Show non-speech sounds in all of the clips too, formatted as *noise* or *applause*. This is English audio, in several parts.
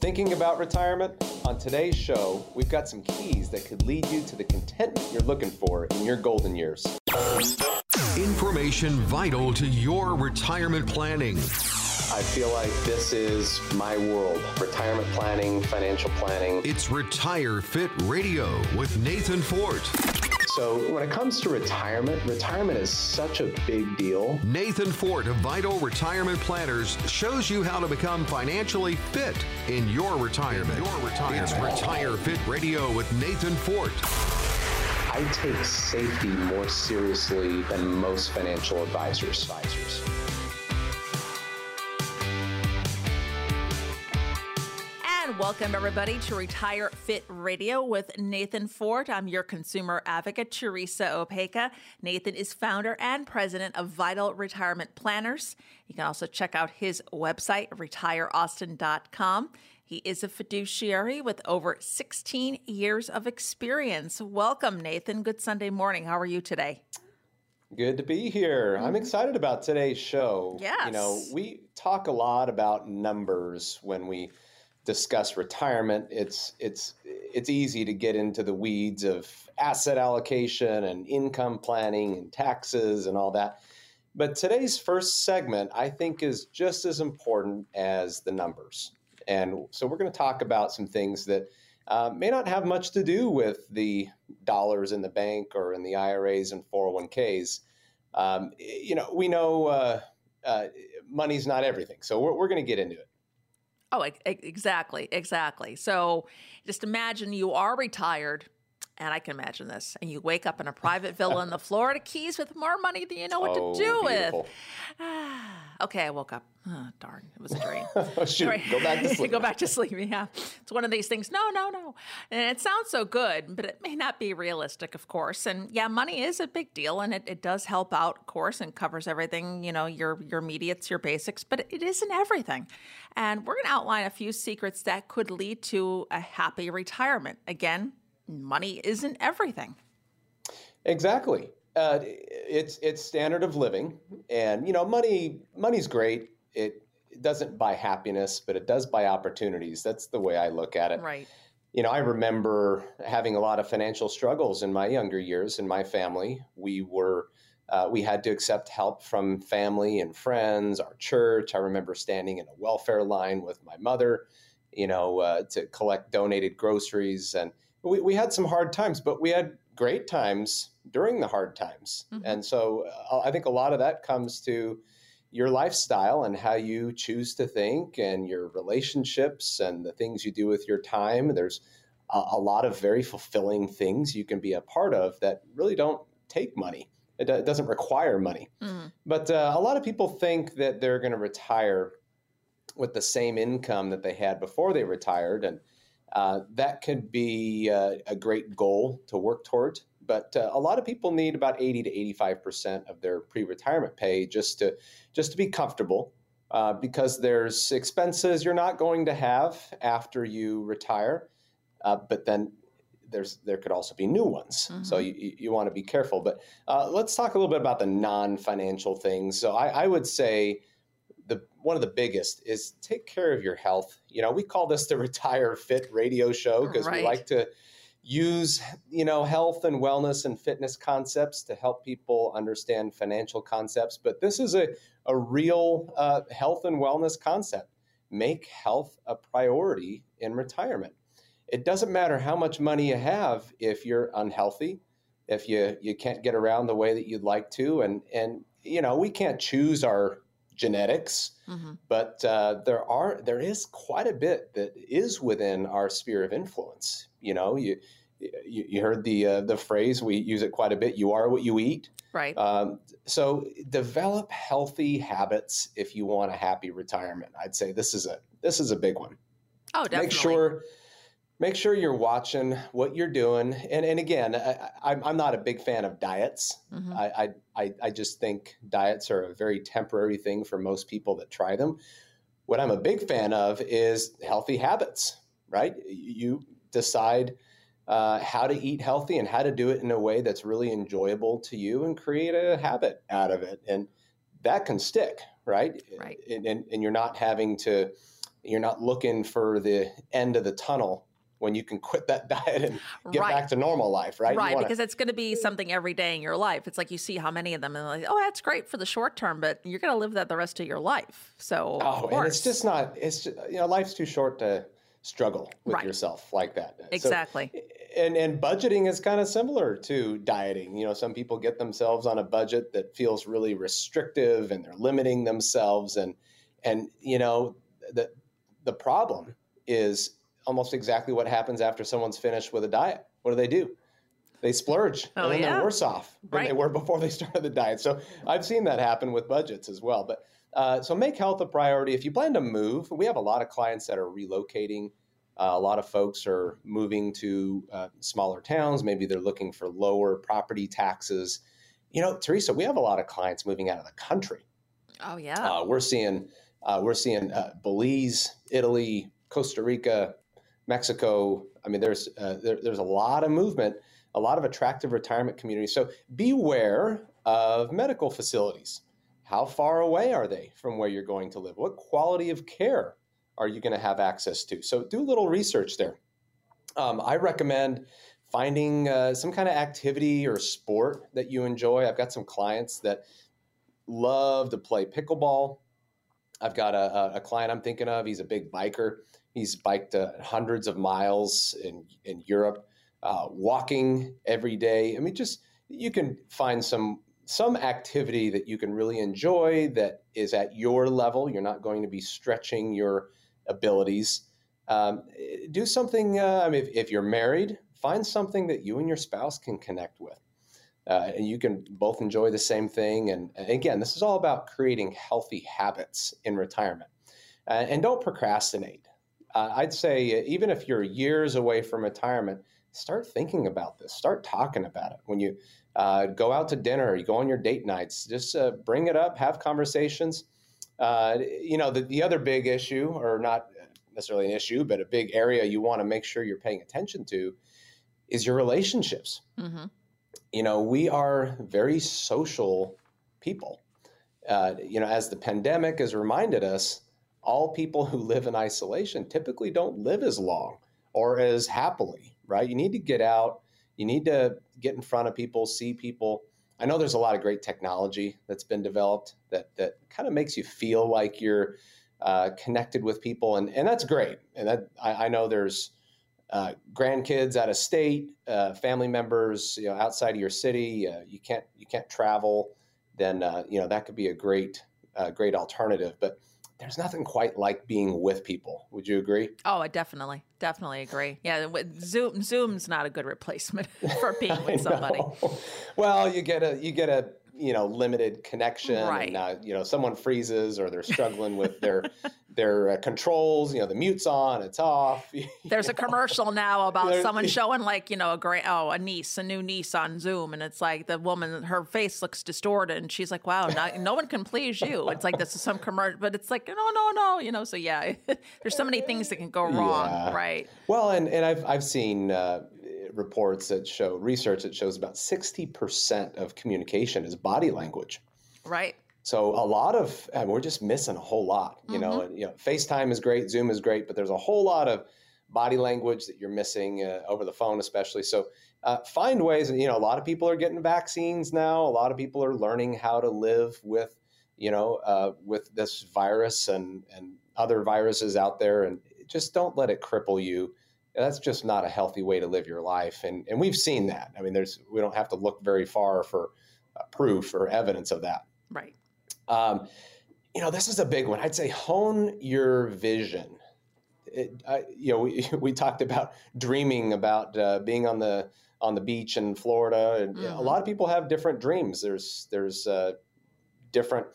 Thinking about retirement? On today's show, we've got some keys that could lead you to the contentment you're looking for in your golden years. Information vital to your retirement planning. I feel like this is my world retirement planning, financial planning. It's Retire Fit Radio with Nathan Fort. So, when it comes to retirement, retirement is such a big deal. Nathan Fort of Vital Retirement Planners shows you how to become financially fit in your retirement. Your retirement. It's Retire Fit Radio with Nathan Fort. I take safety more seriously than most financial advisors. advisors. Welcome everybody to Retire Fit Radio with Nathan Fort. I'm your consumer advocate, Teresa Opeka. Nathan is founder and president of Vital Retirement Planners. You can also check out his website, retireaustin.com. He is a fiduciary with over 16 years of experience. Welcome, Nathan. Good Sunday morning. How are you today? Good to be here. I'm mm-hmm. excited about today's show. Yes. You know, we talk a lot about numbers when we discuss retirement, it's it's it's easy to get into the weeds of asset allocation and income planning and taxes and all that. But today's first segment, I think, is just as important as the numbers. And so we're going to talk about some things that uh, may not have much to do with the dollars in the bank or in the IRAs and 401ks. Um, you know, we know uh, uh, money's not everything. So we're, we're going to get into it. Oh, exactly, exactly. So just imagine you are retired, and I can imagine this, and you wake up in a private villa in the Florida Keys with more money than you know what oh, to do beautiful. with. *sighs* okay, I woke up. Oh, darn, it was a dream. *laughs* oh, shoot, go back to *laughs* sleep. go back to sleep. Yeah, it's one of these things. No, no, no. And it sounds so good, but it may not be realistic, of course. And yeah, money is a big deal, and it, it does help out, of course, and covers everything. You know, your your immediates, your basics, but it isn't everything. And we're going to outline a few secrets that could lead to a happy retirement. Again, money isn't everything. Exactly. Uh, it's it's standard of living, and you know, money money's great. It, it doesn't buy happiness, but it does buy opportunities. That's the way I look at it. Right. You know, I remember having a lot of financial struggles in my younger years in my family. We were uh, we had to accept help from family and friends, our church. I remember standing in a welfare line with my mother, you know, uh, to collect donated groceries. And we, we had some hard times, but we had great times during the hard times. Mm-hmm. And so uh, I think a lot of that comes to your lifestyle and how you choose to think and your relationships and the things you do with your time. There's a, a lot of very fulfilling things you can be a part of that really don't take money. It, it doesn't require money. Mm. But uh, a lot of people think that they're going to retire with the same income that they had before they retired. And uh, that could be uh, a great goal to work towards. But uh, a lot of people need about 80 to 85 percent of their pre-retirement pay just to just to be comfortable, uh, because there's expenses you're not going to have after you retire. Uh, but then there's there could also be new ones. Mm-hmm. So you, you want to be careful. But uh, let's talk a little bit about the non-financial things. So I, I, would say one of the biggest is take care of your health. You know, we call this the *laughs* Retire Fit Radio Show because right. we like to use you know health and wellness and fitness concepts to help people understand financial concepts. But this is a a real uh, health and wellness concept. Make health a priority in retirement it doesn't matter how much money you have if you're unhealthy, if you you can't get around the way that you'd like to, and and you know we can't choose our genetics, mm-hmm. but uh, there are there is quite a bit that is within our sphere of influence. You know, you you, you heard the uh, the phrase we use it quite a bit. You are what you eat. Right. Um, so develop healthy habits if you want a happy retirement. I'd say this is a this is a big one. Oh, definitely. Make sure make sure you're watching what you're doing. And, and again, I, am not a big fan of diets. Mm-hmm. I, I, I just think diets are a very temporary thing for most people that try them. What I'm a big fan of is healthy habits, right? You decide uh, how to eat healthy and how to do it in a way that's really enjoyable to you and create a habit out of it. And that can stick, right? Right. And, and, and you're not having to You're not looking for the end of the tunnel when you can quit that *laughs* diet and get Right. back to normal life, right? Right, wanna- because it's going to be something every day in your life. It's like you see how many of them, and like, oh, that's great for the short term, but you're going to live that the rest of your life. So, Oh, and it's just not. It's just, you know, life's too short to struggle with Right. yourself like that. So- exactly. Eh, and and budgeting is kind of similar to dieting. You know, some people get themselves on a budget that feels really restrictive, and they're limiting themselves. And and you know, the the problem is almost exactly what happens after someone's finished with a diet. What do they do? They splurge, Oh, and then yeah. they're worse off than they were before they *laughs* started the diet. So I've seen that happen with budgets as well. But uh, so make health a priority. If you plan to move, we have a lot of clients that are relocating. Uh, a lot of folks are moving to uh, smaller towns. Maybe they're looking for lower property taxes. You know, Teresa, we have a lot of clients moving out of the country. Oh, yeah. Uh, we're seeing uh, we're seeing uh, Belize, Italy, Costa Rica, Mexico. I mean, there's uh, there, there's a lot of movement, a lot of attractive retirement communities. So beware of medical facilities. How far away are they from where you're going to live? What quality of care are you going to have access to? So do a little research there. Um, I recommend finding uh, some kind of activity or sport that you enjoy. I've got some clients that love to play pickleball. I've got a, a- a client I'm thinking of. He's a big biker. He's biked uh, hundreds of miles in in Europe, uh, walking every day. I mean, just you can find some some activity that you can really enjoy that is at your level. You're not going to be stretching your abilities. Um, do something. Uh, I mean, if, if you're married, find something that you and your spouse can connect with uh, and you can both enjoy the same thing. And, and again, this is all about creating healthy habits in retirement. Uh, and don't procrastinate. Uh, I'd say uh, even if you're years away from retirement, start thinking about this. Start talking about it. When you uh, go out to dinner, you go on your date nights, just uh, bring it up, have conversations. Uh, you know, the, the other big issue, or not necessarily an issue, but a big area you want to make sure you're paying attention to is your relationships hmm you know, we are very social people. Uh, you know, as the pandemic has reminded us, all people who live in isolation typically don't live as long or as happily, right? You need to get out, you need to get in front of people, see people. I know there's a lot of great technology that's been developed that that kind of makes you feel like you're uh, connected with people, and and that's great. And that I, I know there's uh, grandkids out of state, uh, family members, you know, outside of your city, uh, you can't you can't travel, then uh, you know that could be a great uh, great alternative. But there's nothing quite like being with people. Would you agree? Oh, I definitely, definitely agree. Yeah, Zoom, Zoom's not a good replacement *laughs* for being *laughs* with somebody. Well, you get a you get a you know limited connection, Right. and uh, you know someone freezes or they're struggling with their *laughs* their uh, controls. You know the mute's on, it's off. *laughs* There's a commercial now about There- someone showing like you know a great oh a niece a new niece on Zoom and it's like the woman her face looks distorted and she's like wow not, no one can please you it's like this is some commercial but it's like no no no you know so yeah *laughs* there's so many things that can go wrong Yeah. right Well, and, and I've, I've seen uh, reports that show research that shows about 60% of communication is body language. right So a lot of, and we're just missing a whole lot, you know, and, you know, FaceTime is great, Zoom is great, but there's a whole lot of body language that you're missing uh, over the phone, especially. So uh, find ways, you know, a lot of people are getting vaccines now. A lot of people are learning how to live with, you know, uh, with this virus and and other viruses out there, and just don't let it cripple you. That's just not a healthy way to live your life, and and we've seen that. I mean, there's we don't have to look very far for uh, proof or evidence of that. right Um, you know, this is a big one. I'd say hone your vision. It, I, you know, we, *laughs* we talked about dreaming about uh, being on the on the beach in Florida, and know, a lot of people have different dreams. There's there's uh, different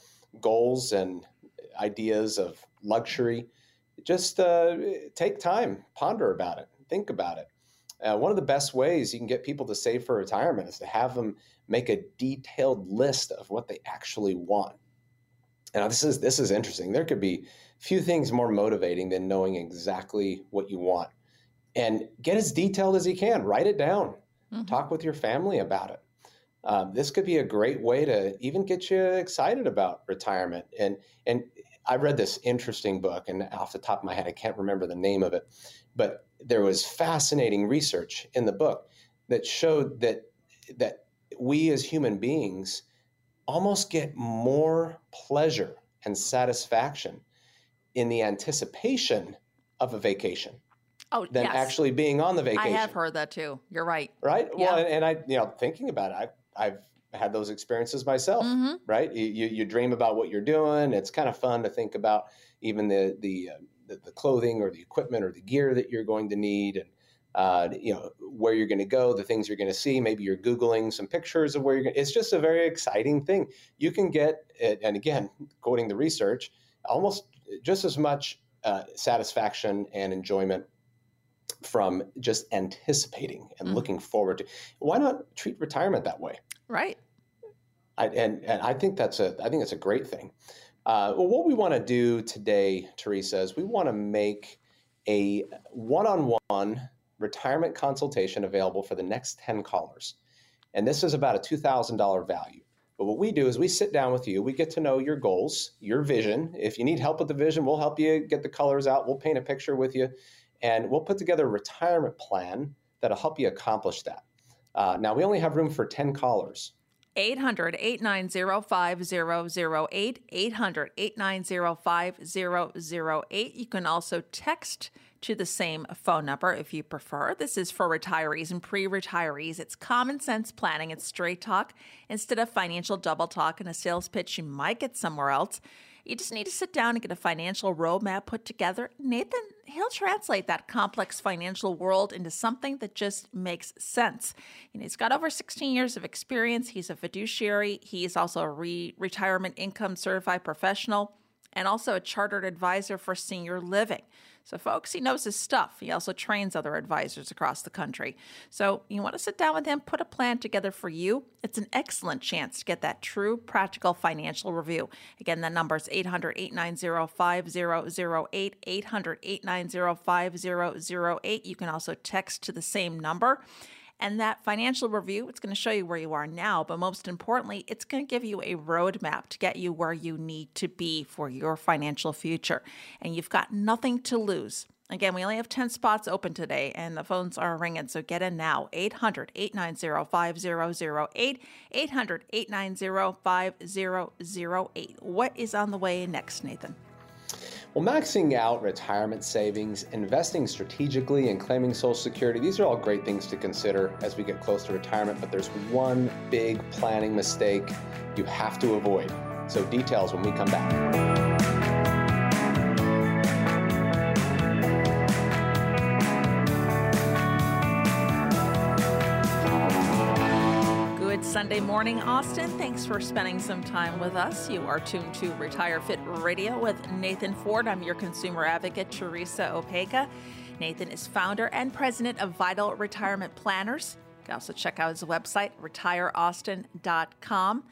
goals and ideas of luxury. Just uh, take time, ponder about it, think about it. Uh, one of the best ways you can get people to save for retirement is to have them make a detailed list of what they actually want. Now, this is this is interesting. There could be few things more motivating than knowing exactly what you want, and get as detailed as you can. Write it down. Mhm. Talk with your family about it. Um, this could be a great way to even get you excited about retirement. And and I read this interesting book, and off the top of my head, I can't remember the name of it, but there was fascinating research in the book that showed that that we as human beings almost get more pleasure and satisfaction in the anticipation of a vacation oh, than yes. actually being on the vacation. I have heard that too. You're right. Right. Yeah. Well, and, and I, you know, thinking about it, I, I've had those experiences myself. Mhm. Right. You, you, you dream about what you're doing. It's kind of fun to think about even the the, uh, the the clothing or the equipment or the gear that you're going to need and. Uh, you know where you're going to go, the things you're going to see. Maybe you're googling some pictures of where you're. going It's just a very exciting thing. You can get, it, and again, quoting the research, almost just as much uh, satisfaction and enjoyment from just anticipating and Mhm. looking forward to. Why not treat retirement that way? Right. I, and and I think that's a I think that's a great thing. Uh, well, what we want to do today, Teresa, is we want to make a one-on-one retirement consultation available for the next ten callers, and this is about a two thousand dollar value. But what we do is we sit down with you, we get to know your goals, your vision. If you need help with the vision, we'll help you get the colors out. We'll paint a picture with you, and we'll put together a retirement plan that'll help you accomplish that. Uh, now we only have room for ten callers. 800 890 5008. 800 890 5008. You can also text to the same phone number if you prefer. This is for retirees and pre retirees. It's common sense planning, it's straight talk instead of financial double talk and a sales pitch you might get somewhere else. You just need to sit down and get a financial roadmap put together. Nathan, he'll translate that complex financial world into something that just makes sense. Know, he's got over 16 years of experience. He's a fiduciary. He's also a re- retirement income certified professional and also a chartered advisor for senior living. So, folks, he knows his stuff. He also trains other advisors across the country. So, you want to sit down with him, put a plan together for you. It's an excellent chance to get that true, practical financial review. Again, the number is 800 890 5008. 800 890 5008. You can also text to the same number. And that financial review, it's going to show you where you are now, but most importantly, it's going to give you a roadmap to get you where you need to be for your financial future. And you've got nothing to lose. Again, we only have 10 spots open today and the phones are ringing, so get in now. 800 890 5008. 800 890 5008. What is on the way next, Nathan? Well, maxing out retirement savings, investing strategically, and claiming Social Security, these are all great things to consider as we get close to retirement, but there's one big planning mistake you have to avoid. So, details when we come back. Morning, Austin. Thanks for spending some time with us. You are tuned to Retire Fit Radio with Nathan Fort. I'm your consumer advocate, Teresa Opeka. Nathan is founder and president of Vital Retirement Planners. You can also check out his website, retireaustin.com.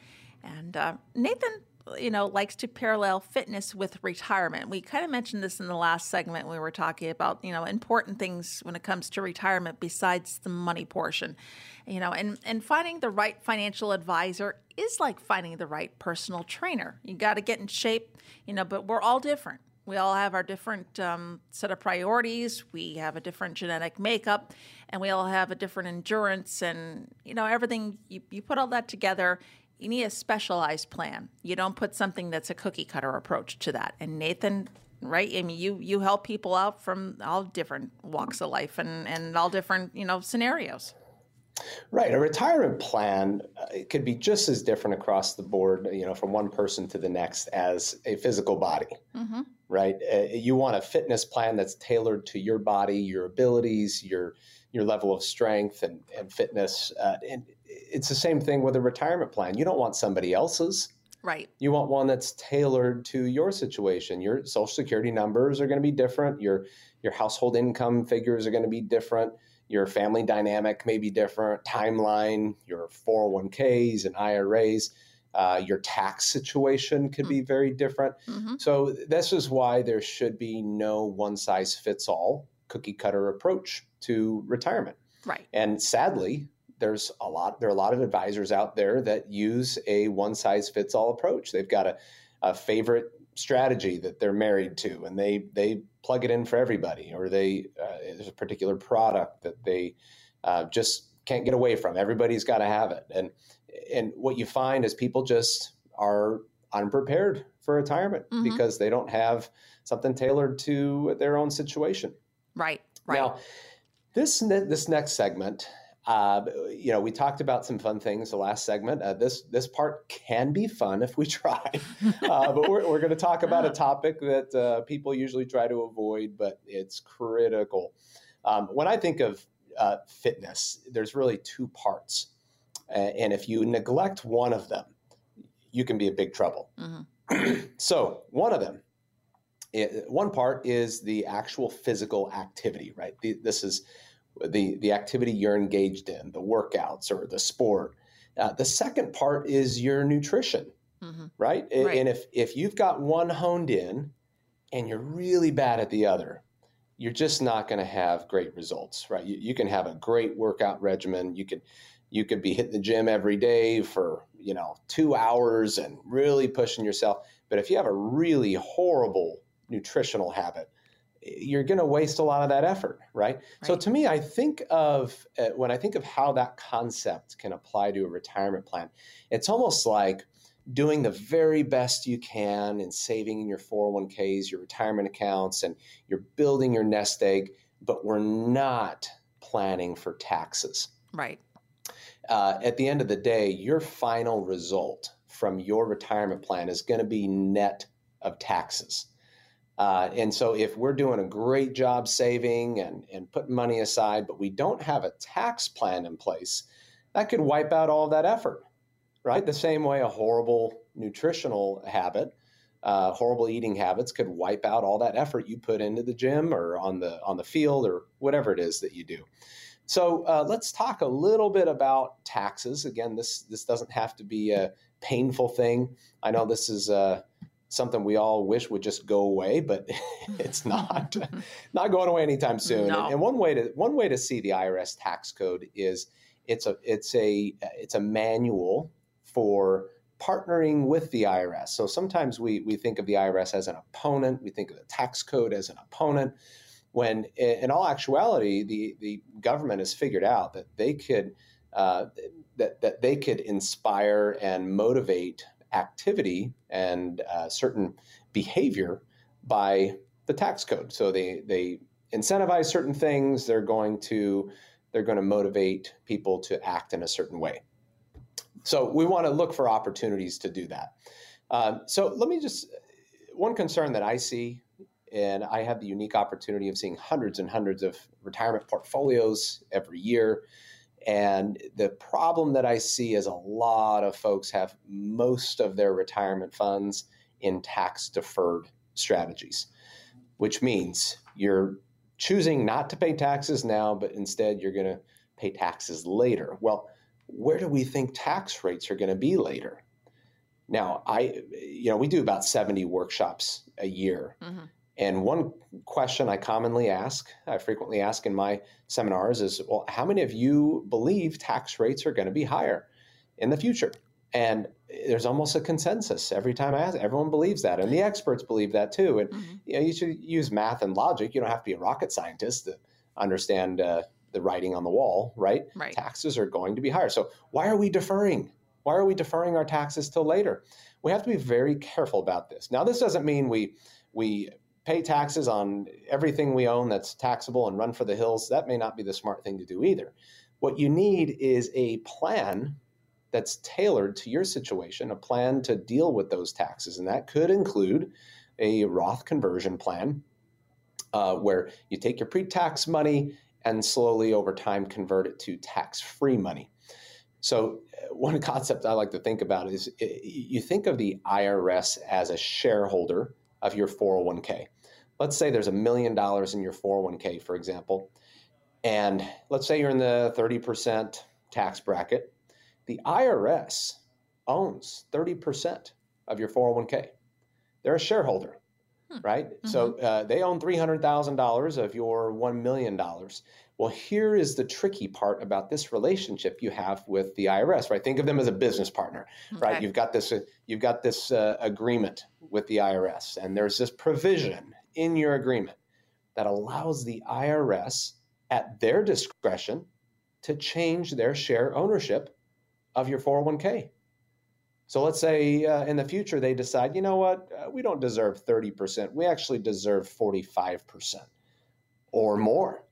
And uh, Nathan, you know, likes to parallel fitness with retirement. We kind of mentioned this in the last segment. We were talking about, you know, important things when it comes to retirement besides the money portion. You know, and, and finding the right financial advisor is like finding the right personal trainer. You got to get in shape, you know, but we're all different. We all have our different um, set of priorities. We have a different genetic makeup, and we all have a different endurance, and you know everything. You, you put all that together, you need a specialized plan. You don't put something that's a cookie cutter approach to that. And Nathan, right? I mean, you you help people out from all different walks of life and and all different you know scenarios. Right. A retirement plan uh, it could be just as different across the board, you know, from one person to the next as a physical body. Mm-hmm. Right. Uh, you want a fitness plan that's tailored to your body, your abilities, your your level of strength and, and fitness. Uh, and it's the same thing with a retirement plan. You don't want somebody else's. Right. You want one that's tailored to your situation. Your social security numbers are going to be different. Your your household income figures are going to be different. Your family dynamic may be different. Timeline, your 401ks and IRAs, uh, your tax situation could be very different. Mm-hmm. So this is why there should be no one size fits all cookie cutter approach to retirement. Right. And sadly, there's a lot there are a lot of advisors out there that use a one size fits all approach. They've got a, a favorite strategy that they're married to and they they plug it in for everybody or they uh, there's a particular product that they uh, just can't get away from. Everybody's got to have it. And and what you find is people just are unprepared for retirement mm-hmm. because they don't have something tailored to their own situation. Right right. Now this this next segment uh, you know, we talked about some fun things the last segment. Uh, this this part can be fun if we *laughs* try, uh, but we're, we're going to talk about a *laughs* topic that uh, people usually try to avoid, but it's critical. Um, when I think of uh, fitness, there's really two parts, and if you neglect one of them, you can be in big trouble. Mm-hmm. *clears throat* so one of them, it, one part is the actual physical activity. Right, the, this is the the activity you're engaged in, the workouts or the sport. Uh, the second part is your nutrition, mm-hmm. right? right? And if if you've got one honed in, and you're really bad at the other, you're just not going to have great results, right? You, you can have a great workout regimen. You could you could be hitting the gym every day for you know two hours and really pushing yourself. But if you have a really horrible nutritional habit, you're going to waste a lot of that effort, right? right? So to me, I think of uh, when I think of how that concept can apply to a retirement plan, it's almost like doing the very best you can and saving in your 401ks, your retirement accounts, and you're building your nest egg, but we're not planning for taxes. Right. Uh, at the end of the day, your final result from your retirement plan is going to be net of taxes. Uh, and so, if we're doing a great job saving and, and putting money aside, but we don't have a tax plan in place, that could wipe out all that effort, right? The same way a horrible nutritional habit, uh, horrible eating habits could wipe out all that effort you put into the gym or on the on the field or whatever it is that you do. So uh, let's talk a little bit about taxes. Again, this this doesn't have to be a painful thing. I know this is. Uh, something we all wish would just go away, but *laughs* it's *laughs* not not going away anytime soon. No. And, and, one way to one way to see the IRS tax code is it's a it's a it's a manual for partnering with the IRS. So sometimes we we think of the IRS as an opponent, we think of the tax code as an opponent. When in all actuality, the the government has figured out that they could uh, that that they could inspire and motivate activity and uh, certain behavior by the tax code. So they they incentivize certain things. They're going to they're going to motivate people to act in a certain way. So we want to look for opportunities to do that. Uh, so let me just one concern that I see, and I have the unique opportunity of seeing hundreds and hundreds of retirement portfolios every year. And the problem that I see is a lot of folks have most of their retirement funds in tax deferred strategies, which means you're choosing not to pay taxes now, but instead you're going to pay taxes later. Well, where do we think tax rates are going to be later? Now, I, you know, we do about 70 workshops a year. Mm-hmm. And one question I commonly ask, I frequently ask in my seminars is, well, how many of you believe tax rates are going to be higher in the future? And there's almost a consensus every time I ask. Everyone believes that, and the experts believe that too. And mm-hmm. you, know, you should use math and logic. You don't have to be a rocket scientist to understand uh, the writing on the wall, right? right? Taxes are going to be higher. So why are we deferring? Why are we deferring our taxes till later? We have to be very careful about this. Now, this doesn't mean we we pay taxes on everything we own that's taxable and run for the hills, that may not be the smart thing to do either. What you need is a plan that's tailored to your situation, a plan to deal with those taxes. And that could include a Roth conversion plan uh, where you take your pre tax money and slowly over time convert it to tax free money. So, uh, one *laughs* concept I like to think about is uh, you think of the IRS as a shareholder of your 401k. Let's say there's a million dollars in your 401k, for example, and let's say you're in the 30% tax bracket. The IRS owns 30% of your 401k. They're a shareholder. hmm. right? Mm-hmm. So uh, they own $300,000 of your $1 million. Well, here is the tricky part about this relationship you have with the IRS, right? Think of them as a business partner, okay. right? You've got this, uh, you've got this uh, agreement with the IRS, and there's this provision in your agreement that allows the IRS, at their discretion, to change their share ownership of your 401k. So let's say uh, in the future they decide, you know what, uh, we don't deserve 30%, we actually deserve 45% or more.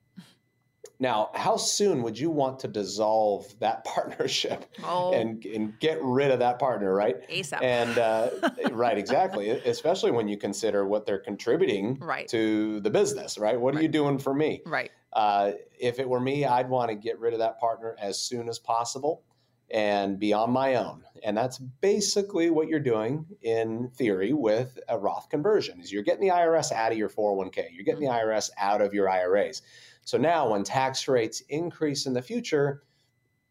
Now, how soon would you want to dissolve that *laughs* partnership oh. and, and get rid of that partner, right? ASAP. And uh, right, exactly. Especially when you consider what they're contributing right. to the business, right? What right. are you doing for me? Right. Uh, if it were me, I'd want to get rid of that partner as soon as possible and be on my own. And that's basically what you're doing in theory with a Roth conversion is you're getting the IRS out of your 401k. You're getting mm-hmm. the IRS out of your IRAs. So now when tax rates increase in the future,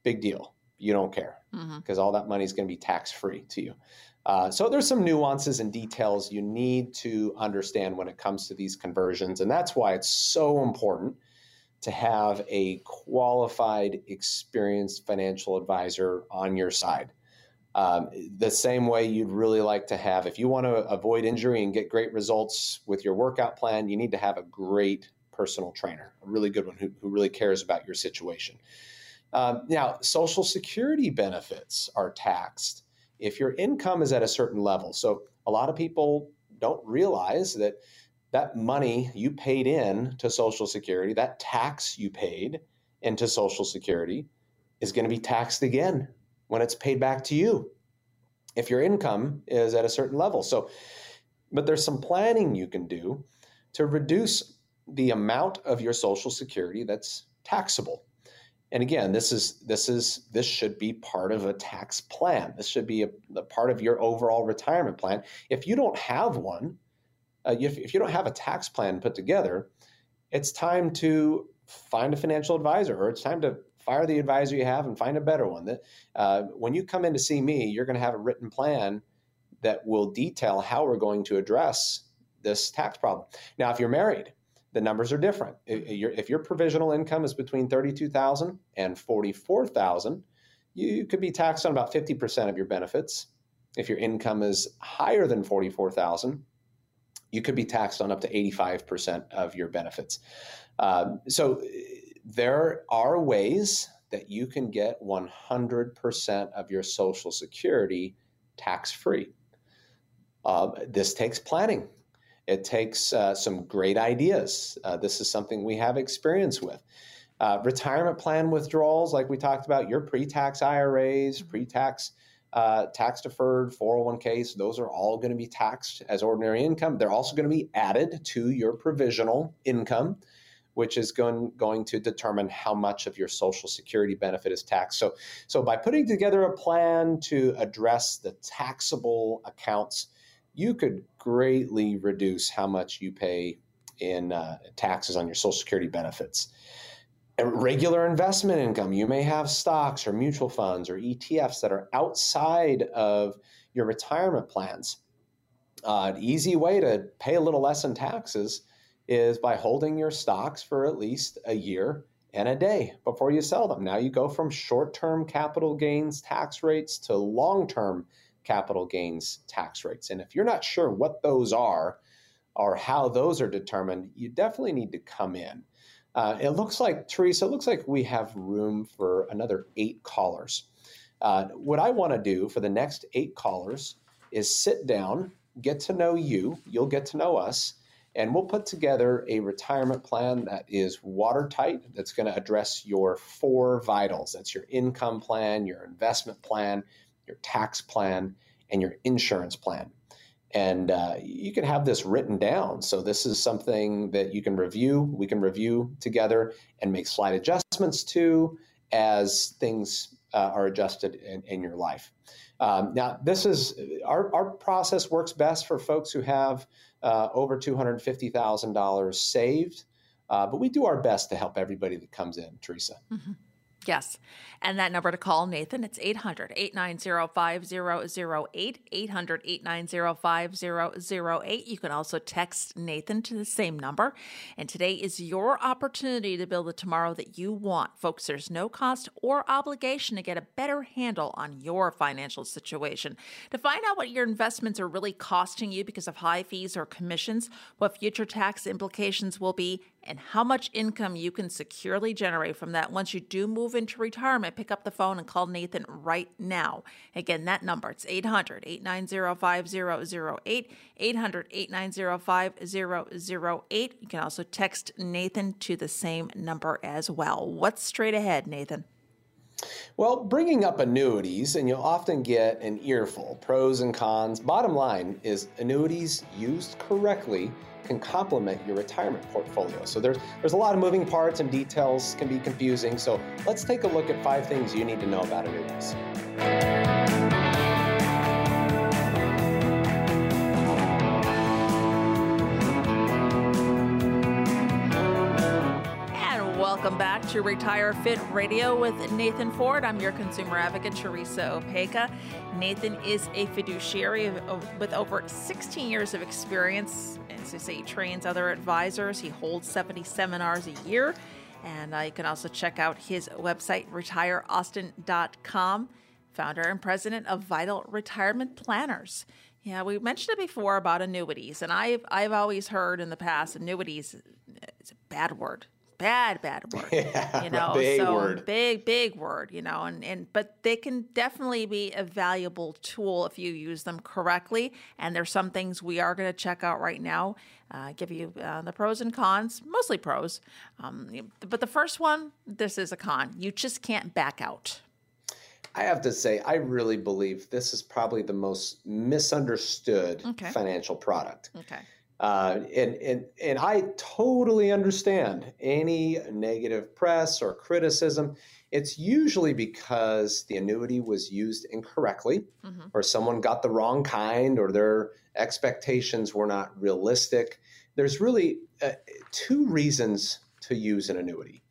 big deal. You don't care because mm-hmm. all that money is going to be tax free to you. Uh, so there's some nuances and details you need to understand when it comes to these conversions, and that's why it's so important to have a qualified, experienced financial advisor on your side. Um, the same way you'd really like to have, if you want to avoid injury and get great results with your workout plan, you need to have a great personal trainer, a really good one who, who really cares about your situation. Um, now, Social Security benefits are taxed if your income is at a certain level. So, a lot of people don't realize that that money you paid in to Social Security, that tax you paid into Social Security, is going to be taxed again when it's paid back to you if your income is at a certain level. So, but there's some planning you can do to reduce the amount of your social security that's taxable. And again, this is this is this should be part of a tax plan. This should be a, a part of your overall retirement plan. If you don't have one, uh, if, if you don't have a tax plan put together, it's time to find a financial advisor, or it's time to fire the advisor you have and find a better one. That uh, when you come in to see me, you're going to have a written plan that will detail how we're going to address this tax problem. Now, if you're married, the numbers are different. If your, provisional income is between 32,000 and 44,000, you could be taxed on about 50% of your benefits. If your income is higher than 44,000, you could be taxed on up to 85% of your benefits. Um, so there are ways that you can get 100% of your Social Security tax free. Uh, this takes planning. It takes uh, some great ideas. Uh, this is something we have experience with. Uh, retirement plan withdrawals, like we talked about, your pre tax IRAs, mm-hmm. pre tax uh, tax deferred 401ks, those are all going to be taxed as ordinary income. They're also going to be added to your provisional income, which is going, going to determine how much of your Social Security benefit is taxed. So, so by putting together a plan to address the taxable accounts, you could greatly reduce how much you pay in uh, taxes on your Social Security benefits. regular investment income, you may have stocks or mutual funds or ETFs that are outside of your retirement plans. Uh, an easy way to pay a little less in taxes is by holding your stocks for at least a year and a day before you sell them. Now you go from short term capital gains tax rates to long term capital gains tax rates. And if you're not sure what those are or how those are determined, you definitely need to come in. Uh, it looks like, Teresa, it looks like we have room for another eight callers. Uh, what I want to do for the next eight callers is sit down, get to know you, you'll get to know us, and we'll put together a retirement plan that is watertight, that's going to address your four vitals. That's your income plan, your investment plan, your tax plan, and your insurance plan. And uh, you can have this written down. So, this is something that you can review. We can review together and make slight adjustments to as things uh, are adjusted in, in your life. Um, now, this is our, our process works best for folks who have uh, over $250,000 saved, uh, but we do our best to help everybody that comes in, Teresa. Mm-hmm. Yes. And that number to call Nathan, it's 800 890 5008. 800 890 5008. You can also text Nathan to the same number. And today is your opportunity to build the tomorrow that you want. Folks, there's no cost or obligation to get a better handle on your financial situation. To find out what your investments are really costing you because of high fees or commissions, what future tax implications will be, and how much income you can securely generate from that once you do move into retirement, pick up the phone and call Nathan right now. Again, that number, it's 800 890 5008, 800 890 5008. You can also text Nathan to the same number as well. What's straight ahead, Nathan? Well, bringing up annuities, and you'll often get an earful pros and cons. Bottom line is annuities used correctly can complement your retirement portfolio. So there's there's a lot of moving parts and details can be confusing. So let's take a look at five things you need to know about annuities. Back to Retire Fit Radio with Nathan Fort. I'm your consumer advocate, Teresa Opeka. Nathan is a fiduciary with over 16 years of experience. As I say, he trains other advisors. He holds 70 seminars a year. And uh, you can also check out his website, retireaustin.com, founder and president of Vital Retirement Planners. Yeah, we mentioned it before about annuities, and I've I've always heard in the past annuities is a bad word bad, bad *laughs* word. Yeah, you know, big so word. big, big word. You know, and and but they can definitely be a valuable tool if you use them correctly. And there's some things we are going to check out right now. Uh, give you uh, the pros and cons, mostly pros. Um, but the first one, this is a con. You just can't back out. I have to say, I really believe this is probably the most misunderstood Okay. financial product. Okay. Uh, and, and, and I totally understand any negative press or criticism. It's usually because the annuity was used incorrectly, Mhm. or someone got the wrong kind, or their expectations were not realistic. There's really uh, two reasons to use an annuity.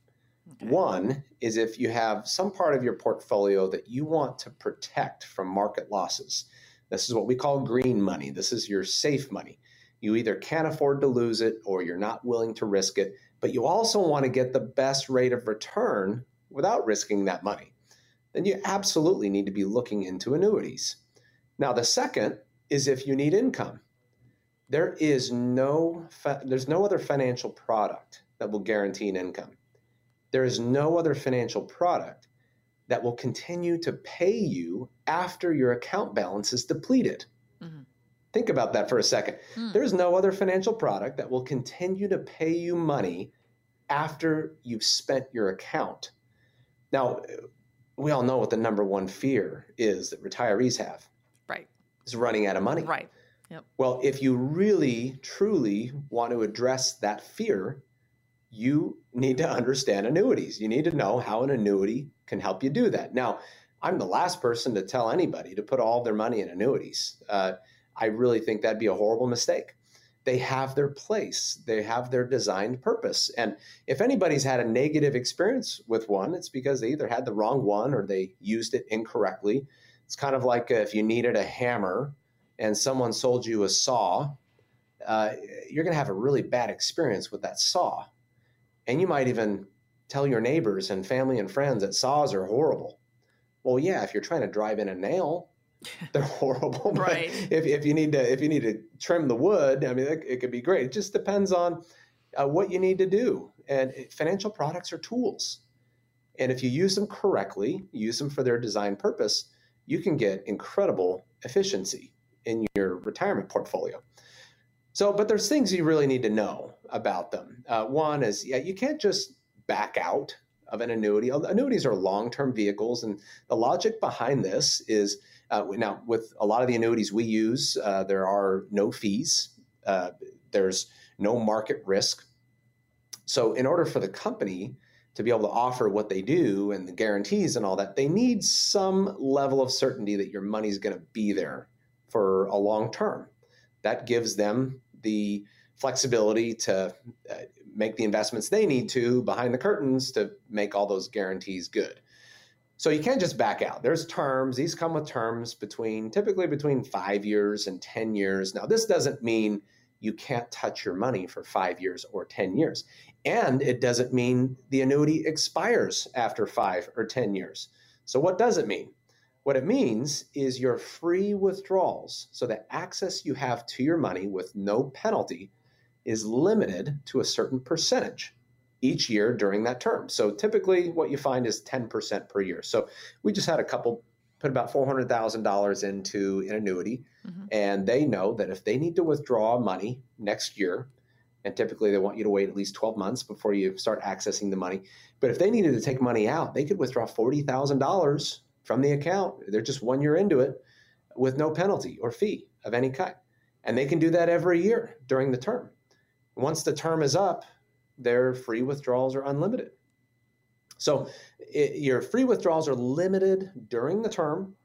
Okay. One is if you have some part of your portfolio that you want to protect from market losses. This is what we call green money. This is your safe money. You either can't afford to lose it or you're not willing to risk it, but you also want to get the best rate of return without risking that money. Then you absolutely need to be looking into annuities. Now, the second is if you need income. There is no there's no other financial product that will guarantee an income. There is no other financial product that will continue to pay you after your account balance is depleted. Mhm. Think about that for a second. Hmm. There's no other financial product that will continue to pay you money after you've spent your account. Now, we all know what the number one fear is that retirees have Right. is running out of money. Right. Yep. Well, if you really, truly want to address that fear, you need to understand annuities. You need to know how an annuity can help you do that. Now, I'm the last person to tell anybody to put all their money in annuities. Uh, I really think that'd be a horrible mistake. They have their place, they have their designed purpose. And if anybody's had a negative experience with one, it's because they either had the wrong one or they used it incorrectly. It's kind of like if you needed a hammer and someone sold you a saw, uh, you're going to have a really bad experience with that saw. And you might even tell your neighbors and family and friends that saws are horrible. Well, yeah, if you're trying to drive in a nail, *laughs* they're horrible. But Right. If, if you need to if you need to trim the wood, I mean, it, it could be great. It just depends on uh, what you need to do. And it- financial products are tools. And if you use them correctly, use them for their design purpose, you can get incredible efficiency in your retirement portfolio. So, but there's things you really need to know about them. Uh, one is, yeah, you can't just back out of an annuity. Annuities are long-term vehicles, and the logic behind this is uh, now with a lot of the annuities we use, uh, there are no fees. Uh, there's no market risk. So, in order for the company to be able to offer what they do and the guarantees and all that, they need some level of certainty that your money is going to be there for a long term. That gives them the flexibility to uh, make the investments they need to behind the curtains to make all those guarantees good. So you can't just back out. There's terms. These come with terms between typically between five years and 10 years. Now, this doesn't mean you can't touch your money for five years or 10 years. And it doesn't mean the annuity expires after five or 10 years. So, what does it mean? What it means is your free withdrawals. So, the access you have to your money with no penalty is limited to a certain percentage each year during that term. So typically what you find is 10% per year. So we just had a couple put about $400,000 into an annuity mm-hmm. and they know that if they need to withdraw money next year and typically they want you to wait at least 12 months before you start accessing the money, but if they needed to take money out, they could withdraw $40,000 from the account. They're just 1 year into it with no penalty or fee of any kind. And they can do that every year during the term. Once the term is up, their free withdrawals are unlimited. So it, your free withdrawals are limited during the term,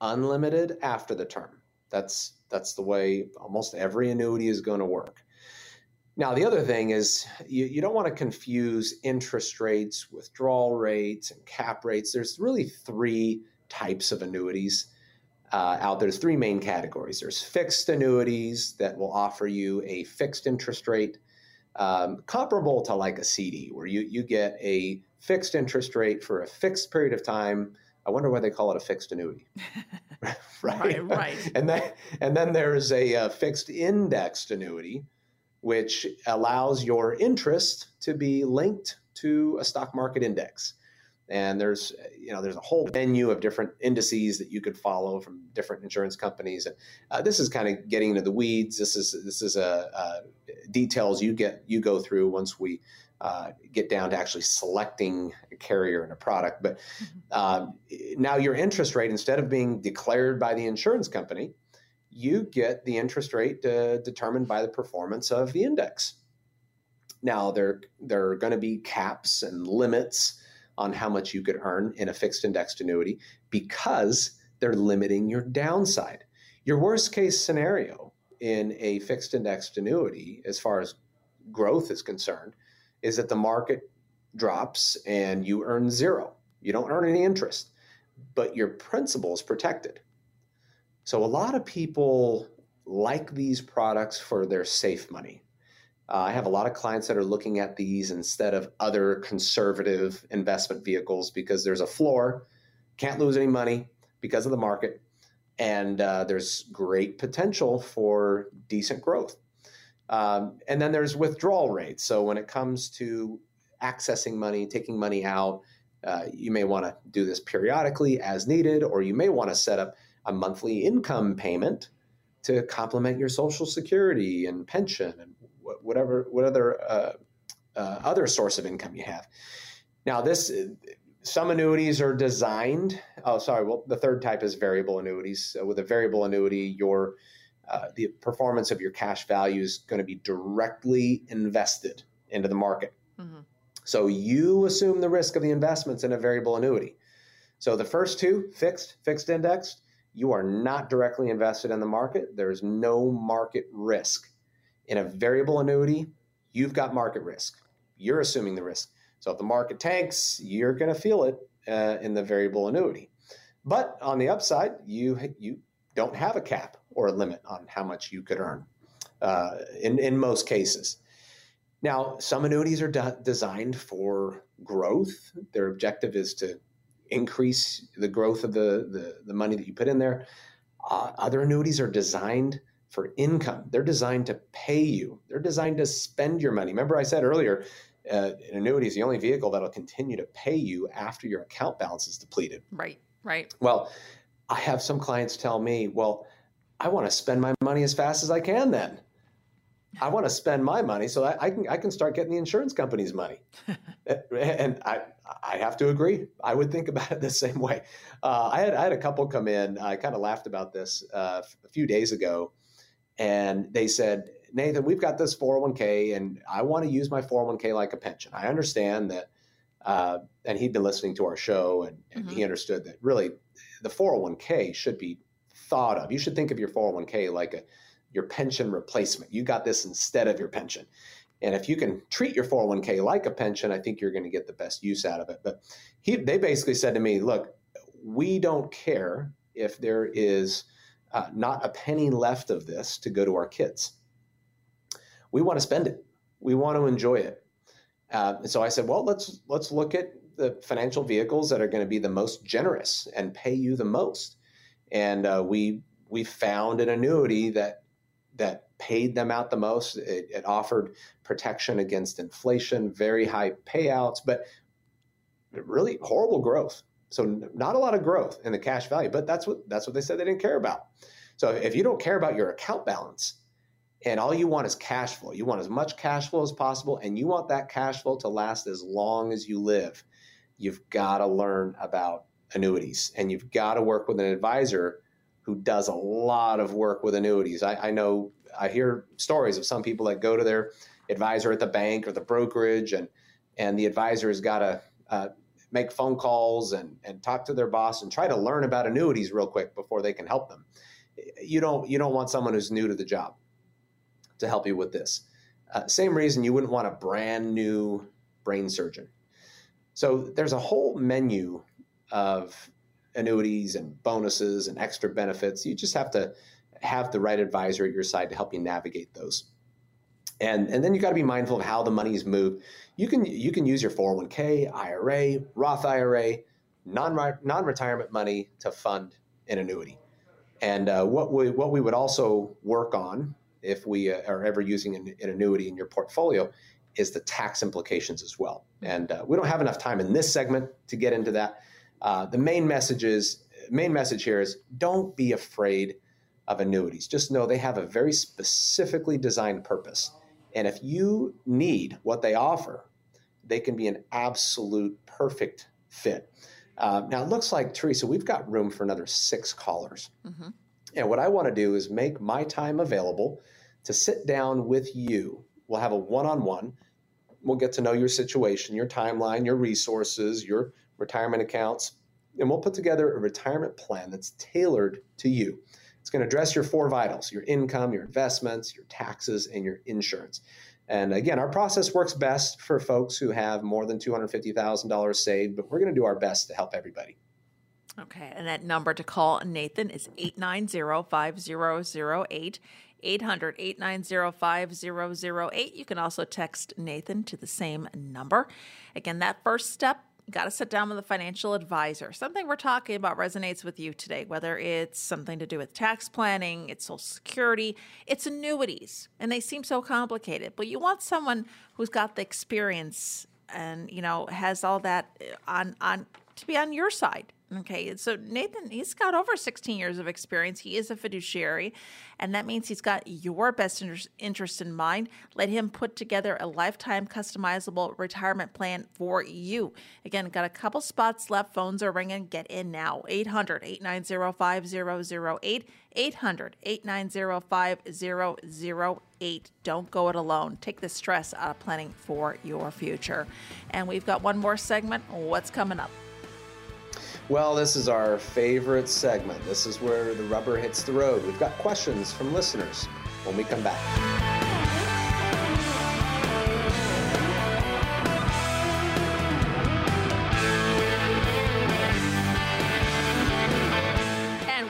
unlimited after the term. That's that's the way almost every annuity is going to work. Now, the other thing is you, you don't want to confuse interest rates, withdrawal rates, and cap rates. There's really three types of annuities uh, out there. There's three main categories. There's fixed annuities that will offer you a fixed interest rate um, comparable to like a CD, where you, you get a fixed interest rate for a fixed period of time. I wonder why they call it a fixed annuity. *laughs* *laughs* right? right, right. and then and then there's a, a fixed indexed annuity, which allows your interest to be linked to a stock market index and there's you know there's a whole menu of different indices that you could follow from different insurance companies. And uh, this is kind of getting into the weeds. This is this is a, a details you get you go through once we uh, get down to actually selecting a carrier and a product. But mm-hmm. um, now your interest rate instead of being declared by the insurance company you get the interest rate uh, determined by the performance of the index. Now there there are going to be caps and limits on how much you could earn in a fixed indexed annuity because they're limiting your downside. Your worst case scenario in a fixed indexed annuity, as far as growth is concerned, is that the market drops and you earn zero. You don't earn any interest, but your principal is protected. So a lot of people like these products for their safe money. Uh, I have a lot of clients that are looking at these instead of other conservative investment vehicles because there's a floor, can't lose any money because of the market, and uh, there's great potential for decent growth. Um, and then there's withdrawal rates. So when it comes to accessing money, taking money out, uh, you may want to do this periodically as needed, or you may want to set up a monthly income payment to complement your social security and pension and whatever what other uh, uh, other source of income you have. Now, this some annuities are designed. Oh, sorry. Well, the third type is variable annuities. So with a variable annuity, your uh, the performance of your cash value is going to be directly invested into the market. Mm-hmm. So you assume the risk of the investments in a variable annuity. So the first two, fixed, fixed indexed, you are not directly invested in the market. There is no market risk. In a variable annuity, you've got market risk. You're assuming the risk. So if the market tanks, you're going to feel it uh, in the variable annuity. But on the upside, you you don't have a cap or a limit on how much you could earn uh, in in most cases. Now, some annuities are de- designed for growth. Their objective is to increase the growth of the, the, the money that you put in there. Uh, other annuities are designed for income. They're designed to pay you. They're designed to spend your money. Remember, I said earlier, uh, an annuity is the only vehicle that'll continue to pay you after your account balance is depleted. Right, right. Well, I have some clients tell me, well, I want to spend my money as fast as I can then. I want to spend my money so I, I, can I can start getting the insurance company's money, *laughs* and I I have to agree. I would think about it the same way. Uh, I had I had a couple come in. I kind of laughed about this uh, a few days ago and they said, Nathan, we've got this 401k, and I want to use my 401k like a pension. I understand that, uh, and he'd been listening to our show, and, and mm-hmm. he understood that really the 401k should be thought of. You should think of your 401k like a your pension replacement. You got this instead of your pension. And if you can treat your 401k like a pension, I think you're going to get the best use out of it. But he, they basically said to me, look, we don't care if there is uh, not a penny left of this to go to our kids. We want to spend it. We want to enjoy it. Uh, and so I said, well, let's let's look at the financial vehicles that are going to be the most generous and pay you the most. And uh, we we found an annuity that that paid them out the most. It, it, offered protection against inflation, very high payouts, but really horrible growth. So not a lot of growth in the cash value, but that's what that's what they said they didn't care about. So if you don't care about your account balance and all you want is cash flow, you want as much cash flow as possible and you want that cash flow to last as long as you live, you've got to learn about annuities and you've got to work with an advisor who does a lot of work with annuities. I, I, know I hear stories of some people that go to their advisor at the bank or the brokerage, and and the advisor has got to uh, make phone calls and and talk to their boss and try to learn about annuities real quick before they can help them. You don't you don't want someone who's new to the job to help you with this. Uh, same reason you wouldn't want a brand new brain surgeon. So there's a whole menu of annuities and bonuses and extra benefits. You just have to have the right advisor at your side to help you navigate those. And, and then you got to be mindful of how the money is moved. You can you can use your 401k, IRA, Roth IRA, non non retirement money to fund an annuity. And uh, what we what we would also work on if we uh, are ever using an, an, annuity in your portfolio is the tax implications as well. And uh, we don't have enough time in this segment to get into that. Uh, the main message is main message here is don't be afraid of annuities. Just know they have a very specifically designed purpose. And if you need what they offer, they can be an absolute perfect fit. Uh, now, it looks like, Teresa, we've got room for another six callers. Mm-hmm. And what I want to do is make my time available to sit down with you. We'll have a one on one. We'll get to know your situation, your timeline, your resources, your retirement accounts, and we'll put together a retirement plan that's tailored to you. It's going to address your four vitals your income, your investments, your taxes, and your insurance. And again, our process works best for folks who have more than $250,000 saved, but we're going to do our best to help everybody. Okay, and that number to call Nathan is 890 5008. 800 890 5008. You can also text Nathan to the same number. Again, that first step got to sit down with a financial advisor. Something we're talking about resonates with you today, whether it's something to do with tax planning, it's Social Security, it's annuities, and they seem so complicated. But you want someone who's got the experience and you know has all that uh, on on to be on your side Okay, so Nathan, he's got over 16 years of experience. He is a fiduciary, and that means he's got your best interest in mind. Let him put together a lifetime customizable retirement plan for you. Again, got a couple spots left. Phones are ringing. Get in now. 800 890 5008. 800 890 5008. Don't go it alone. Take the stress out of planning for your future. And we've got one more segment. What's coming up? Well, this is our favorite segment. This is where the rubber hits the road. We've got questions from listeners when we come back.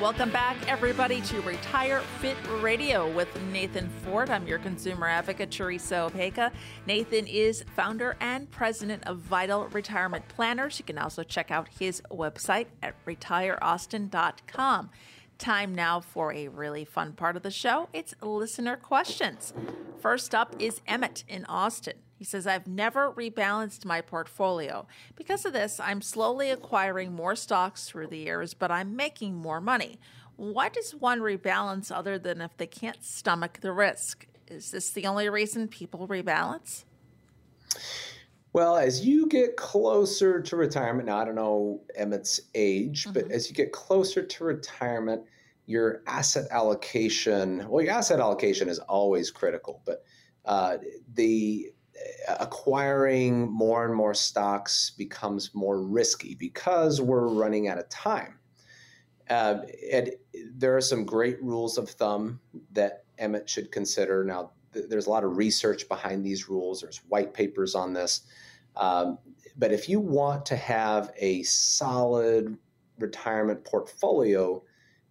Welcome back, everybody, to Retire Fit Radio with Nathan Fort. I'm your consumer advocate, Teresa Opeka. Nathan is founder and president of Vital Retirement Planners. You can also check out his website at retireaustin.com. Time now for a really fun part of the show. It's listener questions. First up is Emmett in Austin. He says, I've never rebalanced my portfolio. Because of this, I'm slowly acquiring more stocks through the years, but I'm making more money. Why does one rebalance other than if they can't stomach the risk? Is this the only reason people rebalance? Well, as you get closer to retirement, now I don't know Emmett's age, mm-hmm. but as you get closer to retirement, your asset allocation, well, your asset allocation is always critical, but uh, the acquiring more and more stocks becomes more risky because we're running out of time. Uh, and there are some great rules of thumb that Emmett should consider. Now, th- there's a lot of research behind these rules. There's white papers on this. Um, but if you want to have a solid retirement portfolio,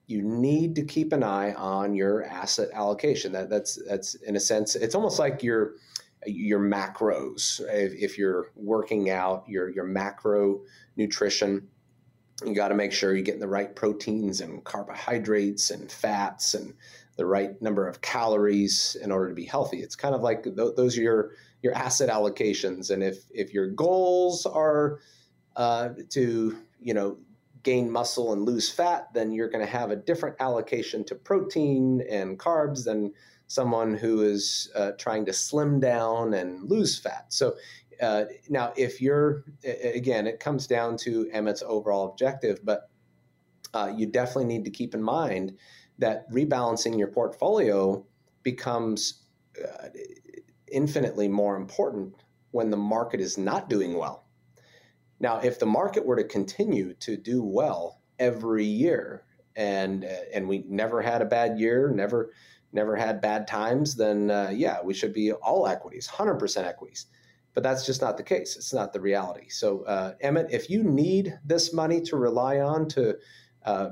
you need to keep an eye on your asset allocation. That, that's that's in a sense, it's almost like your your macros. If, if you're working out your your macro nutrition, you got to make sure you're getting the right proteins and carbohydrates and fats and the right number of calories in order to be healthy. It's kind of like th- those are your your asset allocations. And if if your goals are uh, to you know gain muscle and lose fat, then you're going to have a different allocation to protein and carbs than someone who is uh, trying to slim down and lose fat. So uh, now, if you're again, it comes down to Emmett's overall objective, but uh, you definitely need to keep in mind that rebalancing your portfolio becomes uh, infinitely more important when the market is not doing well. Now, if the market were to continue to do well every year, and uh, and we never had a bad year, never never had bad times, then uh, yeah, we should be all equities, hundred percent equities. But that's just not the case. It's not the reality. So, uh, Emmett, if you need this money to rely on to uh,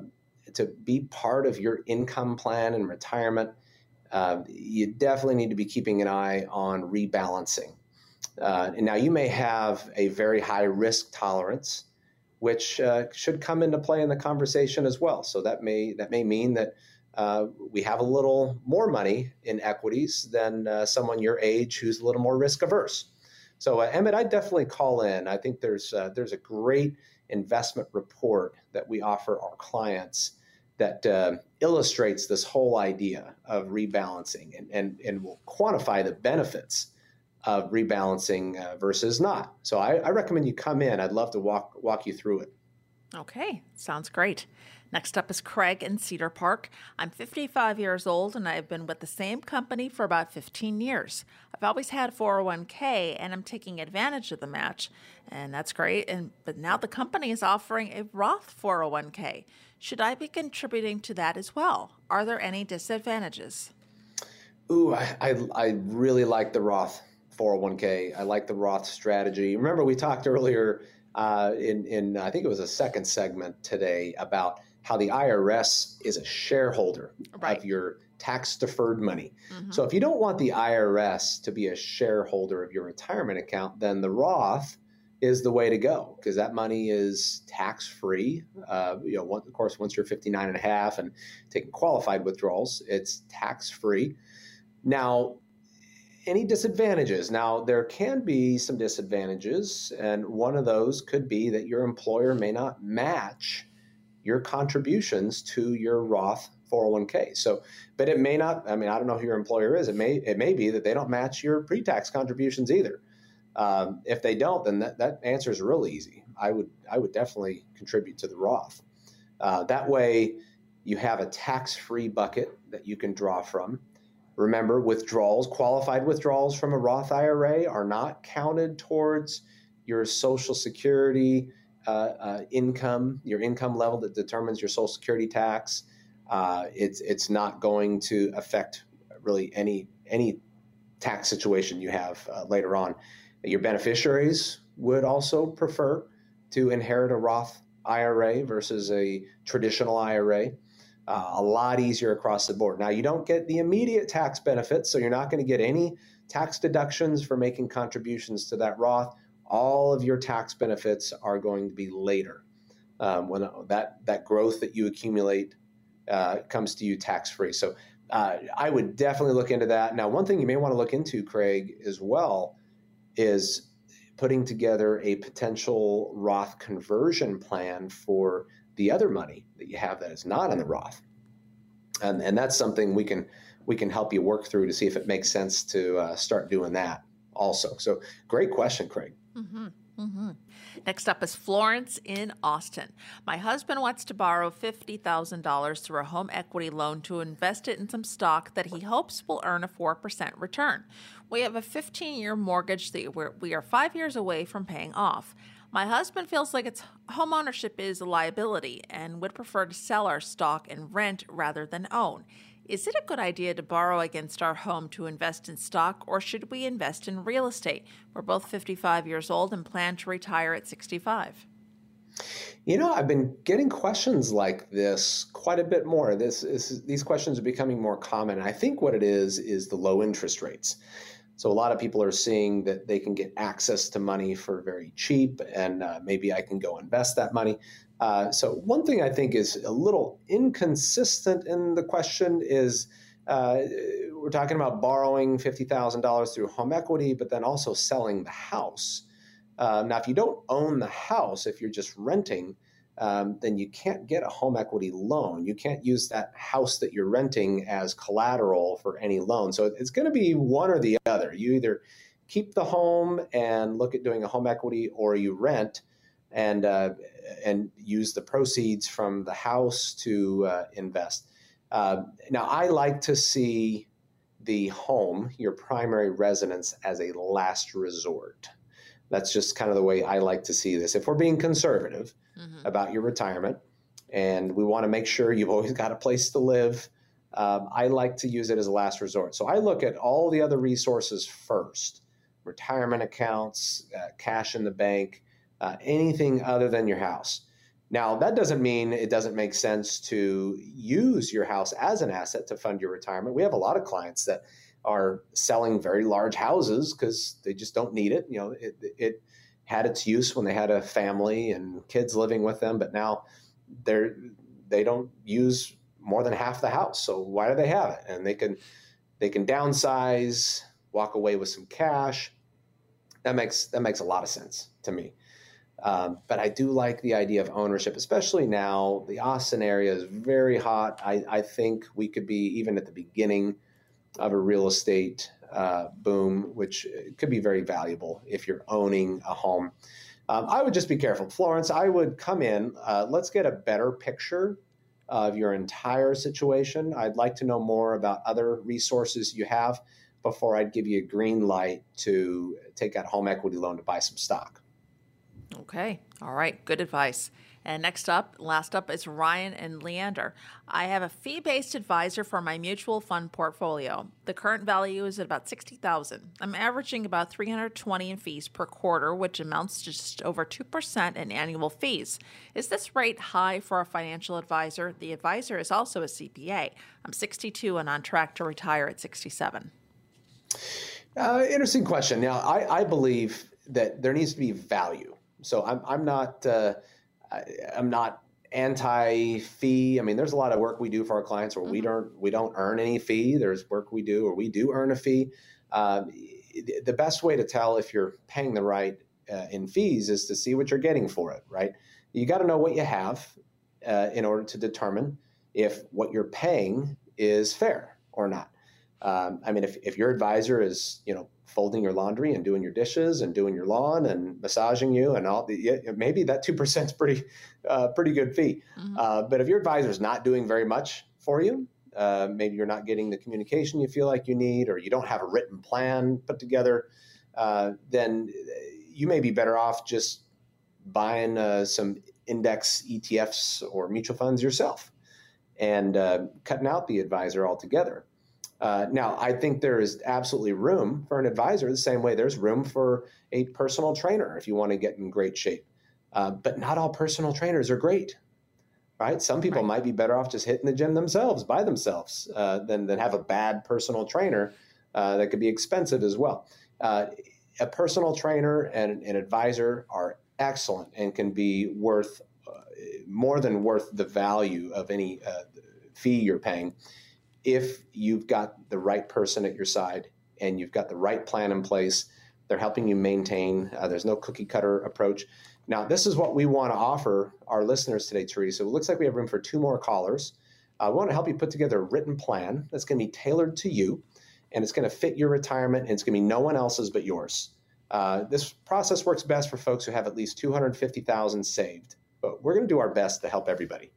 to be part of your income plan and retirement, uh, you definitely need to be keeping an eye on rebalancing. Uh, now, you may have a very high risk tolerance, which uh, should come into play in the conversation as well. So that may that may mean that uh, we have a little more money in equities than uh, someone your age who's a little more risk averse. So, uh, Emmett, I definitely call in. I think there's there's a great investment report that we offer our clients that uh, illustrates this whole idea of rebalancing and, and, and will quantify the benefits of rebalancing uh, versus not. So I, I, recommend you come in. I'd love to walk walk you through it. Okay, sounds great. Next up is Craig in Cedar Park. I'm 55 years old and I've been with the same company for about 15 years. I've always had 401k and I'm taking advantage of the match, and that's great. And but now the company is offering a Roth 401k. Should I be contributing to that as well? Are there any disadvantages? Ooh, I, I, I really like the Roth 401k. I like the Roth strategy. Remember, we talked earlier uh, in in I think it was a second segment today about how the IRS is a shareholder right. of your tax deferred money. Mm-hmm. So if you don't want the IRS to be a shareholder of your retirement account, then the Roth is the way to go because that money is tax free. Uh, you know, one, of course, once you're 59 and a half and taking qualified withdrawals, it's tax free. Now, any disadvantages? Now, there can be some disadvantages, and one of those could be that your employer may not match your contributions to your Roth 401k. So, but it may not. I mean, I don't know who your employer is. It may it may be that they don't match your pre-tax contributions either. Um, if they don't, then that, that answer is real easy. I would I would definitely contribute to the Roth. Uh, that way, you have a tax-free bucket that you can draw from. Remember, withdrawals, qualified withdrawals from a Roth IRA, are not counted towards your Social Security income, your income level that determines your Social Security tax. Uh, it's it's not going to affect really any any tax situation you have uh, later on. Your beneficiaries would also prefer to inherit a Roth IRA versus a traditional IRA. Uh, a lot easier across the board. Now, you don't get the immediate tax benefits, so you're not going to get any tax deductions for making contributions to that Roth all of your tax benefits are going to be later um, when that that growth that you accumulate uh, comes to you tax free. So uh, I would definitely look into that. Now, one thing you may want to look into, Craig, as well, is putting together a potential Roth conversion plan for the other money that you have that is not in the Roth, and and that's something we can we can help you work through to see if it makes sense to uh, start doing that also. So great question, Craig. Mm-hmm. Mm-hmm. Next up is Florence in Austin. My husband wants to borrow $50,000 through a home equity loan to invest it in some stock that he hopes will earn a 4% return. We have a 15 year mortgage that we are five years away from paying off. My husband feels like its home ownership is a liability and would prefer to sell our stock and rent rather than own. Is it a good idea to borrow against our home to invest in stock, or should we invest in real estate? We're both 55 years old and plan to retire at 65. You know, I've been getting questions like this quite a bit more. This is, these questions are becoming more common. I think what it is is the low interest rates. So a lot of people are seeing that they can get access to money for very cheap, and uh, maybe I can go invest that money. Uh, so one thing I think is a little inconsistent in the question is uh, we're talking about borrowing fifty thousand dollars through home equity, but then also selling the house. Uh, now, if you don't own the house, if you're just renting, um, then you can't get a home equity loan. You can't use that house that you're renting as collateral for any loan. So it's going to be one or the other. You either keep the home and look at doing a home equity, or you rent and uh, and use the proceeds from the house to uh, invest. Uh, now, I like to see the home, your primary residence, as a last resort. That's just kind of the way I like to see this. If we're being conservative mm-hmm. about your retirement and we want to make sure you've always got a place to live, um, I like to use it as a last resort. So I look at all the other resources first retirement accounts, uh, cash in the bank, uh, anything other than your house. Now, that doesn't mean it doesn't make sense to use your house as an asset to fund your retirement. We have a lot of clients that are selling very large houses because they just don't need it. You know, it, it had its use when they had a family and kids living with them, but now they're they don't use more than half the house. So why do they have it? And they can they can downsize, walk away with some cash. That makes that makes a lot of sense to me. Um, but I do like the idea of ownership, especially now. The Austin area is very hot. I, I think we could be even at the beginning of a real estate uh, boom, which could be very valuable if you're owning a home. Um, I would just be careful. Florence, I would come in, uh, let's get a better picture of your entire situation. I'd like to know more about other resources you have before I'd give you a green light to take out a home equity loan to buy some stock. Okay. All right. Good advice. And next up, last up is Ryan and Leander. I have a fee-based advisor for my mutual fund portfolio. The current value is at about 60,000. I'm averaging about 320 in fees per quarter, which amounts to just over 2% in annual fees. Is this rate high for a financial advisor? The advisor is also a CPA. I'm 62 and on track to retire at 67. Uh, interesting question. Now, I, I believe that there needs to be value so I'm I'm not uh, I, am not anti fee. I mean, there's a lot of work we do for our clients where mm-hmm. we don't we don't earn any fee. There's work we do or we do earn a fee. Uh, the best way to tell if you're paying the right uh, in fees is to see what you're getting for it. Right? You got to know what you have uh, in order to determine if what you're paying is fair or not. Um, I mean, if, if your advisor is, you know, folding your laundry and doing your dishes and doing your lawn and massaging you and all the, maybe that 2% is pretty, uh, pretty good fee. Mm-hmm. Uh, but if your advisor is not doing very much for you, uh, maybe you're not getting the communication you feel like you need, or you don't have a written plan put together, uh, then you may be better off just buying uh, some index ETFs or mutual funds yourself and uh, cutting out the advisor altogether. Uh, now, I think there is absolutely room for an advisor the same way there's room for a personal trainer if you want to get in great shape. Uh, but not all personal trainers are great, right? Some people right. might be better off just hitting the gym themselves by themselves uh, than, than have a bad personal trainer uh, that could be expensive as well. Uh, a personal trainer and an advisor are excellent and can be worth more than worth the value of any fee you're paying if you've got the right person at your side and you've got the right plan in place, they're helping you maintain. Uh, there's no cookie cutter approach. Now, this is what we want to offer our listeners today, Teresa. It looks like we have room for two more callers. Uh, we want to help you put together a written plan that's going to be tailored to you, and it's going to fit your retirement, and it's going to be no one else's but yours. Uh, this process works best for folks who have at least 250,000 saved, but we're going to do our best to help everybody.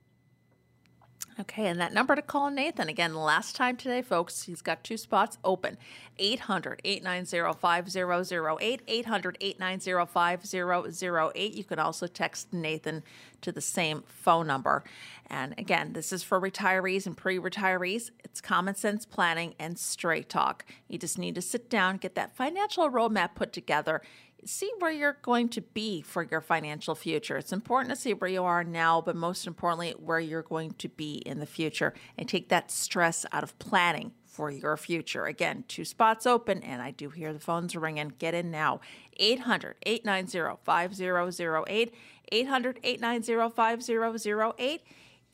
Okay, and that number to call Nathan again, last time today, folks, he's got two spots open 800 890 5008. 800 890 5008. You can also text Nathan to the same phone number. And again, this is for retirees and pre retirees. It's common sense planning and straight talk. You just need to sit down, get that financial roadmap put together see where you're going to be for your financial future. It's important to see where you are now, but most importantly, where you're going to be in the future and take that stress out of planning for your future. Again, two spots open, and I do hear the phones ringing. Get in now. 800 890 5008. 800 890 5008.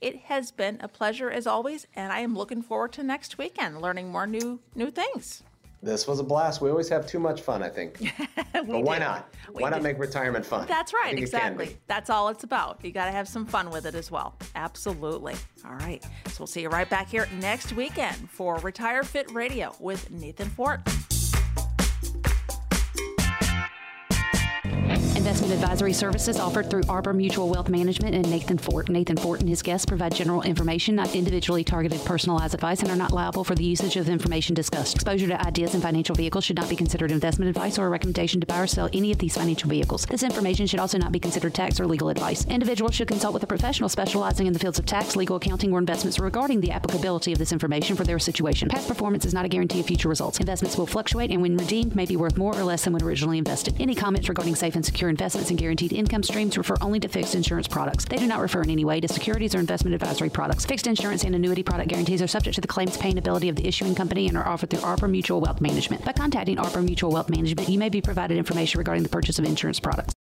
It has been a pleasure as always, and I am looking forward to next weekend learning more new new things. This was a blast. We always have too much fun, I think. *laughs* but why do. not? We why do. not make retirement fun? That's right, exactly. That's all it's about. You got to have some fun with it as well. Absolutely. All right. So we'll see you right back here next weekend for Retire Fit Radio with Nathan Fort. Investment advisory services offered through Arbor Mutual Wealth Management and Nathan Fort. Nathan Fort and his guests provide general information, not individually targeted personalized advice, and are not liable for the usage of information discussed. Exposure to ideas and financial vehicles should not be considered investment advice or a recommendation to buy or sell any of these financial vehicles. This information should also not be considered tax or legal advice. Individuals should consult with a professional specializing in the fields of tax, legal, accounting, or investments regarding the applicability of this information for their situation. Past performance is not a guarantee of future results. Investments will fluctuate and when redeemed may be worth more or less than when originally invested. Any comments regarding safe and secure investments and guaranteed income streams refer only to fixed insurance products. They do not refer in any way to securities or investment advisory products. Fixed insurance and annuity product guarantees are subject to the claims paying ability of the issuing company and are offered through Arbor Mutual Wealth Management. By contacting Arbor Mutual Wealth Management, you may be provided information regarding the purchase of insurance products.